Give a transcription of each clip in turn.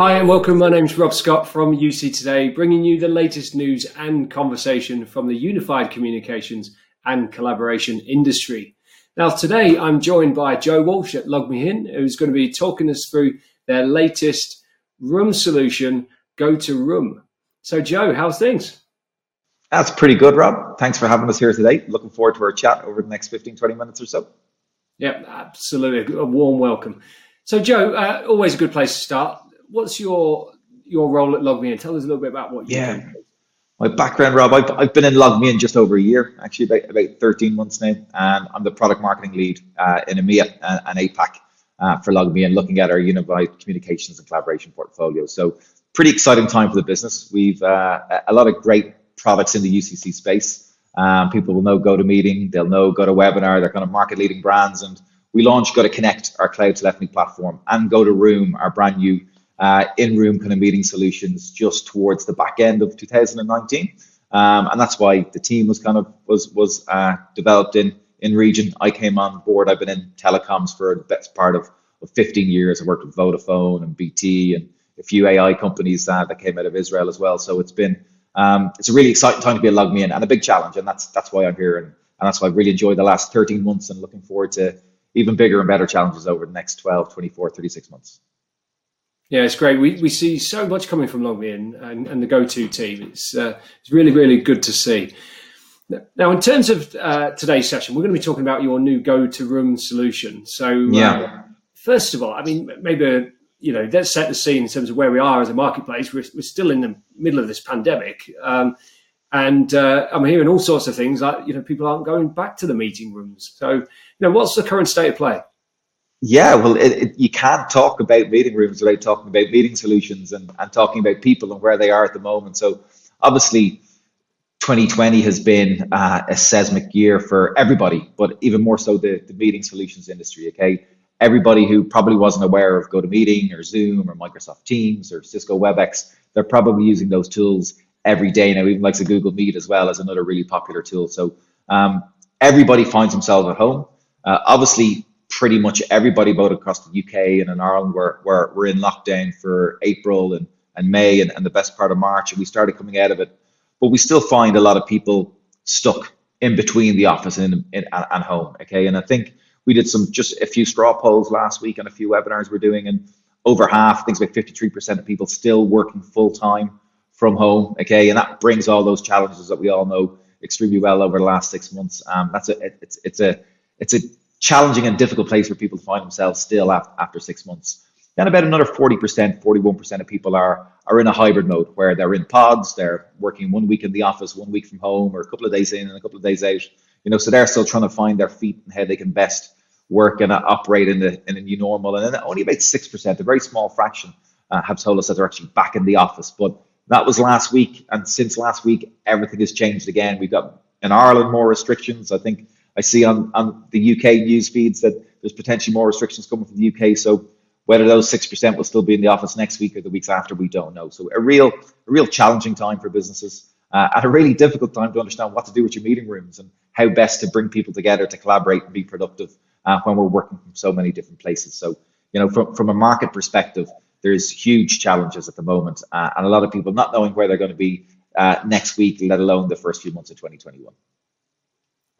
Hi and welcome. My name's Rob Scott from UC Today, bringing you the latest news and conversation from the unified communications and collaboration industry. Now, today I'm joined by Joe Walsh at LogMeIn, who's going to be talking us through their latest room solution, Go to Room. So, Joe, how's things? That's pretty good, Rob. Thanks for having us here today. Looking forward to our chat over the next 15, 20 minutes or so. Yep, absolutely. A warm welcome. So, Joe, uh, always a good place to start. What's your your role at LogMeIn? Tell us a little bit about what you yeah. do. My background, Rob, I've, I've been in LogMeIn just over a year, actually about, about 13 months now, and I'm the product marketing lead uh, in EMEA and, and APAC uh, for LogMeIn, looking at our unified communications and collaboration portfolio. So pretty exciting time for the business. We've uh, a lot of great products in the UCC space. Um, people will know GoToMeeting, they'll know GoToWebinar, they're kind of market leading brands, and we launched GoToConnect, our cloud telephony platform, and GoToRoom, our brand new uh, in-room kind of meeting solutions, just towards the back end of 2019. Um, and that's why the team was kind of was was uh, developed in in region. I came on board. I've been in telecoms for the best part of, of 15 years. I worked with Vodafone and BT and a few AI companies uh, that came out of Israel as well. So it's been um, it's a really exciting time to be a LogMeIn and a big challenge, and that's that's why I'm here, and, and that's why I've really enjoyed the last 13 months and looking forward to even bigger and better challenges over the next 12, 24, 36 months. Yeah, it's great. We, we see so much coming from LogMeIn and, and the go-to team. It's uh, it's really really good to see. Now, in terms of uh, today's session, we're going to be talking about your new go-to room solution. So, yeah. Uh, first of all, I mean, maybe you know, let's set the scene in terms of where we are as a marketplace. We're, we're still in the middle of this pandemic. Um, and uh, I'm hearing all sorts of things like, you know, people aren't going back to the meeting rooms. So, you know, what's the current state of play? Yeah, well, it, it, you can't talk about meeting rooms without talking about meeting solutions and, and talking about people and where they are at the moment. So, obviously, 2020 has been uh, a seismic year for everybody, but even more so the, the meeting solutions industry. Okay, everybody who probably wasn't aware of GoToMeeting or Zoom or Microsoft Teams or Cisco WebEx, they're probably using those tools every day now, even like the Google Meet as well as another really popular tool. So um, everybody finds themselves at home. Uh, obviously, pretty much everybody, both across the UK and in Ireland, were, were, were in lockdown for April and, and May and, and the best part of March, and we started coming out of it. But we still find a lot of people stuck in between the office and, and, and home. Okay, and I think we did some just a few straw polls last week and a few webinars we're doing, and over half, I think it's about 53% of people still working full time from home. Okay, and that brings all those challenges that we all know extremely well over the last six months. Um, that's a it's it's a it's a challenging and difficult place for people to find themselves still after, six months. Then about another 40%, 41% of people are are in a hybrid mode where they're in pods, they're working one week in the office, one week from home, or a couple of days in and a couple of days out. You know, so they're still trying to find their feet and how they can best work and operate in the in a new normal. And only about six percent, a very small fraction, uh, have told us that they're actually back in the office. But that was last week, and since last week, everything has changed again. We've got in Ireland more restrictions. I think I see on on the UK news feeds that there's potentially more restrictions coming from the UK. So whether those six percent will still be in the office next week or the weeks after, we don't know. So a real, a real challenging time for businesses, uh, and a really difficult time to understand what to do with your meeting rooms and how best to bring people together to collaborate and be productive uh, when we're working from so many different places. So, you know, from, from a market perspective, there's huge challenges at the moment, uh, and a lot of people not knowing where they're going to be uh, next week, let alone the first few months of 2021.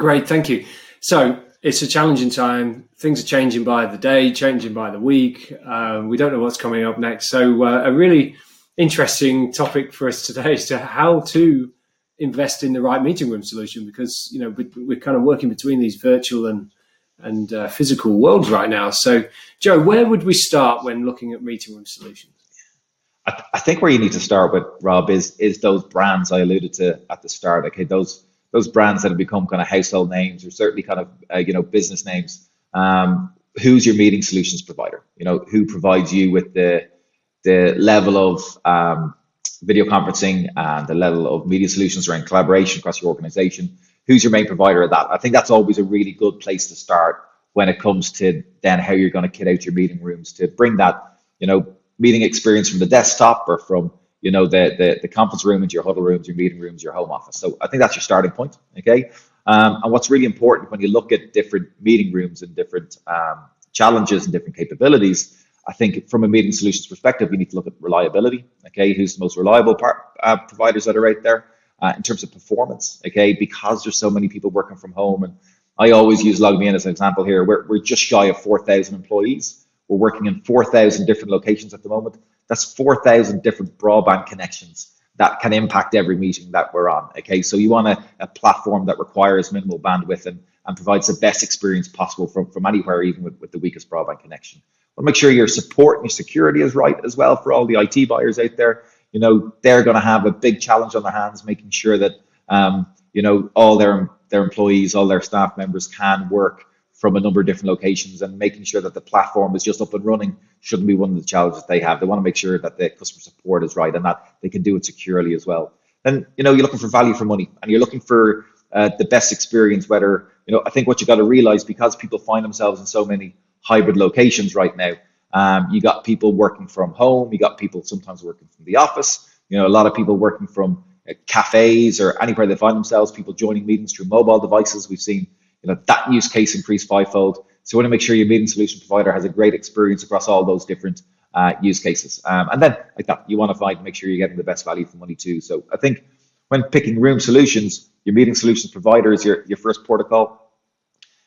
Great, thank you. So it's a challenging time. Things are changing by the day, changing by the week. Um, we don't know what's coming up next. So uh, a really interesting topic for us today is to how to invest in the right meeting room solution because you know we're kind of working between these virtual and and uh, physical worlds right now. So, Joe, where would we start when looking at meeting room solutions? I, th- I, think where you need to start with Rob is is those brands I alluded to at the start. Okay, those those brands that have become kind of household names or certainly kind of uh, you know business names. Um, who's your meeting solutions provider? You know, who provides you with the the level of um, video conferencing and the level of media solutions around collaboration across your organization who's your main provider of that? I think that's always a really good place to start when it comes to then how you're going to kit out your meeting rooms to bring that, you know, meeting experience from the desktop or from, you know, the the, the conference room into your huddle rooms, your meeting rooms, your home office. So I think that's your starting point. Okay. Um, and what's really important when you look at different meeting rooms and different um, challenges and different capabilities, I think from a meeting solutions perspective, you need to look at reliability. Okay, who's the most reliable uh, providers that are out there uh, in terms of performance? Okay, because there's so many people working from home, and I always use LogMeIn as an example here. We're, we're just shy of 4,000 employees. We're working in 4,000 different locations at the moment. That's 4,000 different broadband connections that can impact every meeting that we're on. Okay, so you want a, a platform that requires minimal bandwidth and, and provides the best experience possible from, from anywhere, even with, with the weakest broadband connection. But make sure your support and your security is right as well for all the IT buyers out there. You know, they're going to have a big challenge on their hands, making sure that um, you know all their their employees, all their staff members can work from a number of different locations and making sure that the platform is just up and running shouldn't be one of the challenges they have. They want to make sure that the customer support is right and that they can do it securely as well. And you know, you're looking for value for money and you're looking for uh, the best experience, whether, you know, I think what you got to realize because people find themselves in so many hybrid locations right now, um, you got people working from home, you got people sometimes working from the office, you know, a lot of people working from uh, cafes or anywhere they find themselves, people joining meetings through mobile devices. We've seen you know that use case increased fivefold. So you want to make sure your meeting solution provider has a great experience across all those different uh, use cases. Um, and then like that, you want to find make sure you're getting the best value for money too. So I think when picking room solutions, your meeting solutions provider is your, your first protocol.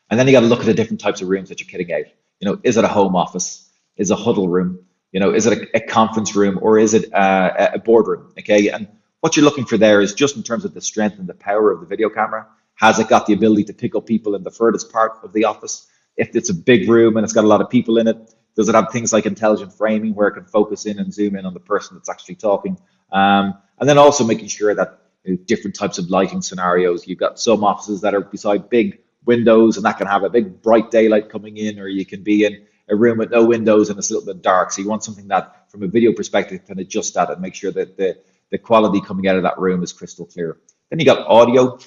And then you got to look at the different types of rooms that you're kitting out. You know, is it a home office? Is a huddle room? You know, is it a, a conference room or is it uh, a boardroom? Okay. And what you're looking for there is just in terms of the strength and the power of the video camera has it got the ability to pick up people in the furthest part of the office? If it's a big room and it's got a lot of people in it, does it have things like intelligent framing where it can focus in and zoom in on the person that's actually talking? Um, and then also making sure that you know, different types of lighting scenarios. You've got some offices that are beside big windows and that can have a big bright daylight coming in, or you can be in a room with no windows and it's a little bit dark. So you want something that, from a video perspective, can adjust that and make sure that the, the quality coming out of that room is crystal clear. Then you got audio.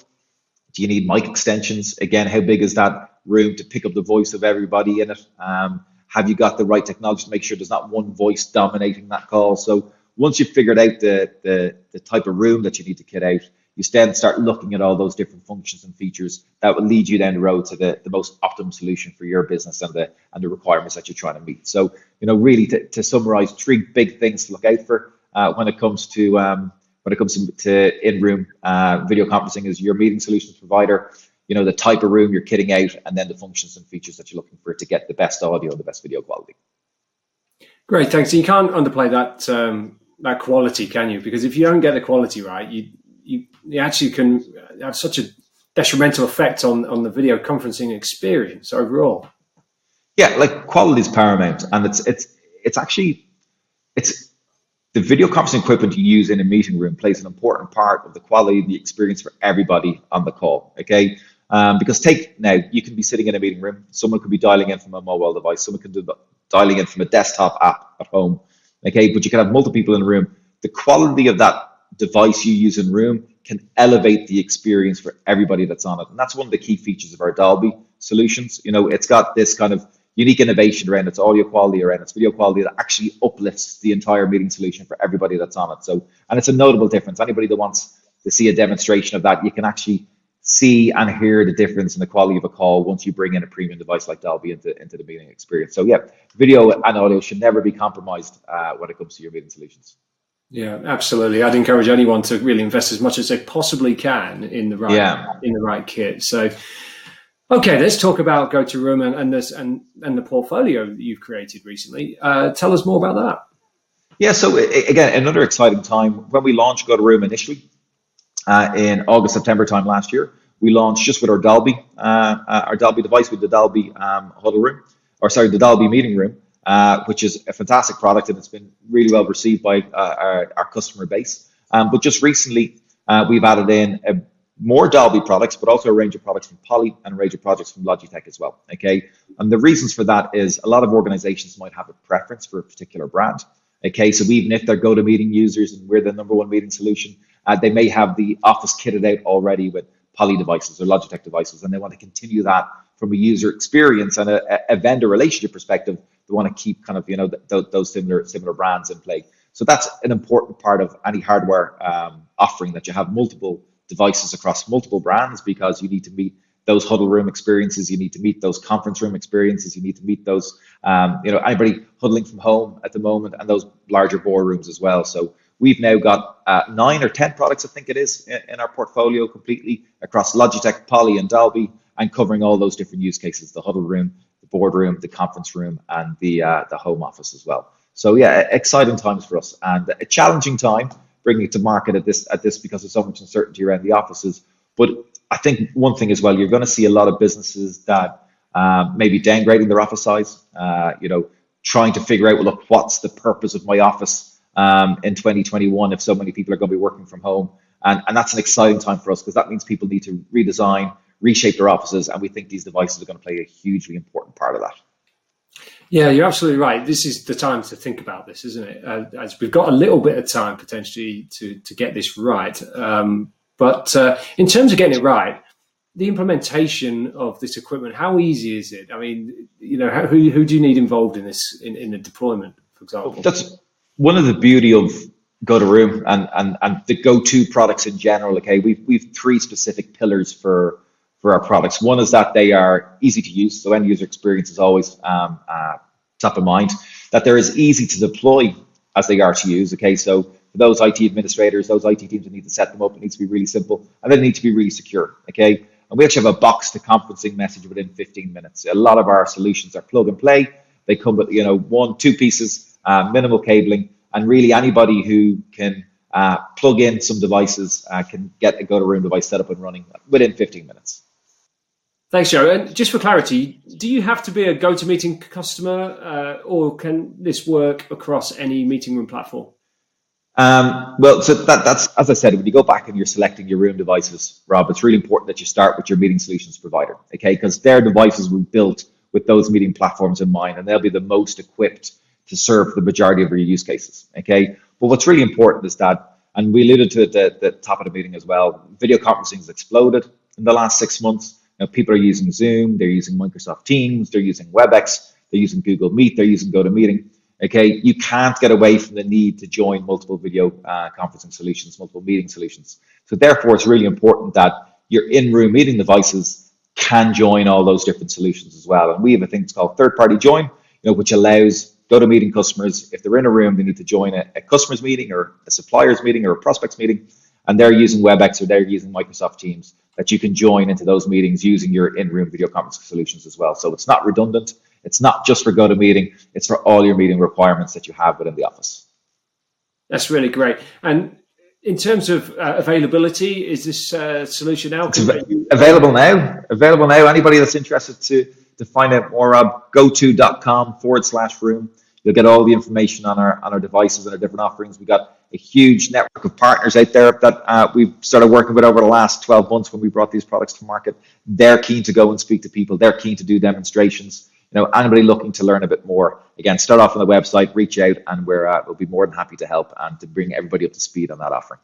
Do you need mic extensions? Again, how big is that room to pick up the voice of everybody in it? Um, have you got the right technology to make sure there's not one voice dominating that call? So once you've figured out the, the, the type of room that you need to kit out, you then start looking at all those different functions and features that will lead you down the road to the, the most optimum solution for your business and the and the requirements that you're trying to meet. So, you know, really to, to summarize three big things to look out for uh, when it comes to um, when it comes to, in-room uh, video conferencing is your meeting solutions provider, you know, the type of room you're kitting out, and then the functions and features that you're looking for to get the best audio, and the best video quality. Great, thanks. you can't underplay that um, that quality, can you? Because if you don't get the quality right, you you, you actually can have such a detrimental effect on on the video conferencing experience overall. Yeah, like quality is paramount, and it's it's it's actually it's the video conferencing equipment you use in a meeting room plays an important part of the quality of the experience for everybody on the call. Okay. Um, because take now, you can be sitting in a meeting room. Someone could be dialing in from a mobile device. Someone could be dialing in from a desktop app at home. Okay, but you can have multiple people in the room. The quality of that device you use in room can elevate the experience for everybody that's on it, and that's one of the key features of our Dolby solutions. You know, it's got this kind of unique innovation around its audio quality, around its video quality that actually uplifts the entire meeting solution for everybody that's on it. So, and it's a notable difference. Anybody that wants to see a demonstration of that, you can actually see and hear the difference in the quality of a call once you bring in a premium device like Dolby into, into the meeting experience. So, yeah, video and audio should never be compromised uh, when it comes to your meeting solutions. Yeah, absolutely. I'd encourage anyone to really invest as much as they possibly can in the right yeah. in the right kit. So, Okay, let's talk about Go to Room and, and this and and the portfolio that you've created recently. Uh, tell us more about that. Yeah, so again, another exciting time when we launched Go to Room initially uh, in August September time last year. We launched just with our Dolby uh, uh our Dolby device with the Dolby um, huddle room, or sorry, the Dolby meeting room, uh, which is a fantastic product and it's been really well received by uh, our, our customer base. Um, but just recently, we've added in a more Dolby products, but also a range of products from Poly and a range of products from Logitech as well. Okay, and the reasons for that is a lot of organizations might have a preference for a particular brand. Okay, so even if they're GoToMeeting users and we're the number one meeting solution, uh, they may have the office kitted out already with Poly devices or Logitech devices, and they want to continue that from a user experience and a, a vendor relationship perspective. They want to keep kind of you know th- those similar similar brands in play. So that's an important part of any hardware um, offering that you have multiple devices across multiple brands because you need to meet those huddle room experiences. You need to meet those conference room experiences. You need to meet those, um, you know, anybody huddling from home at the moment and those larger boardrooms as well. So we've now got uh, nine or 10 products, I think it is, in, our portfolio completely across Logitech, Poly, and Dolby, and covering all those different use cases the huddle room, the boardroom, the conference room, and the, uh, the home office as well. So, yeah, exciting times for us and a challenging time bringing it to market at this at this because there's so much uncertainty around the offices. But I think one thing as well, you're going to see a lot of businesses that um, maybe downgrading their office size. Uh, you know, trying to figure out, well, look, what's the purpose of my office um, in 2021 if so many people are going to be working from home, and and that's an exciting time for us because that means people need to redesign, reshape their offices, and we think these devices are going to play a hugely important part of that. Yeah, you're absolutely right. This is the time to think about this, isn't it? Uh, as we've got a little bit of time potentially to to get this right. Um, but uh, in terms of getting it right, the implementation of this equipment, how easy is it? I mean, you know, how, who who do you need involved in this in, in the deployment, for example? That's one of the beauty of go to room and and and the go to products in general. Okay, we've we've three specific pillars for for our products. One is that they are easy to use, so end user experience is always um, uh, top of mind. That they're as easy to deploy as they are to use. Okay, so for those IT administrators, those IT teams that need to set them up, it needs to be really simple, and they need to be really secure. Okay, and we actually have a box to conferencing message within 15 minutes. A lot of our solutions are plug and play. They come with you know one, two pieces, uh, minimal cabling, and really anybody who can uh, plug in some devices uh, can get a go to room device set up and running within 15 minutes. Thanks, Joe. And just for clarity, do you have to be a GoToMeeting customer, uh, or can this work across any meeting room platform? Um, well, so that, that's as I said, when you go back and you're selecting your room devices, Rob, it's really important that you start with your meeting solutions provider, okay? Because their devices were built with those meeting platforms in mind, and they'll be the most equipped to serve the majority of your use cases, okay? But what's really important is that, and we alluded to it at the top of the meeting as well, video conferencing has exploded in the last six months now, people are using Zoom, they're using Microsoft Teams, they're using WebEx, they're using Google Meet, they're using GoToMeeting. Okay, you can't get away from the need to join multiple video uh, conferencing solutions, multiple meeting solutions. So therefore, it's really important that your in-room meeting devices can join all those different solutions as well. And we have a thing that's called third-party join, you know, which allows GoToMeeting customers, if they're in a room, they need to join a, a customer's meeting or a supplier's meeting or a prospect's meeting, and they're using WebEx or they're using Microsoft Teams that you can join into those meetings using your in-room video conferencing solutions as well. So it's not redundant. It's not just for GoToMeeting. It's for all your meeting requirements that you have within the office. That's really great. And in terms of uh, availability, is this uh, solution now available now? Available now. Anybody that's interested to to find out more, uh, goto.com forward slash room. You'll get all the information on our on our devices and our different offerings. We've got a huge network of partners out there that uh, we've started working with over the last 12 months when we brought these products to market. They're keen to go and speak to people. They're keen to do demonstrations. You know, anybody looking to learn a bit more, again, start off on the website, reach out, and we're, uh, we'll be more than happy to help and to bring everybody up to speed on that offering.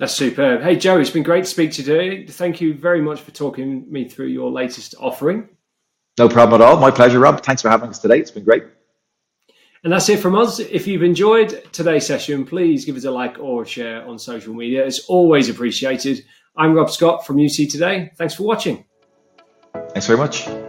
That's superb. Hey, Joe, it's been great to speak to you today. Thank you very much for talking me through your latest offering. No problem at all. My pleasure, Rob. Thanks for having us today. It's been great. And that's it from us. If you've enjoyed today's session, please give us a like or share on social media. It's always appreciated. I'm Rob Scott from UC Today. Thanks for watching. Thanks very much.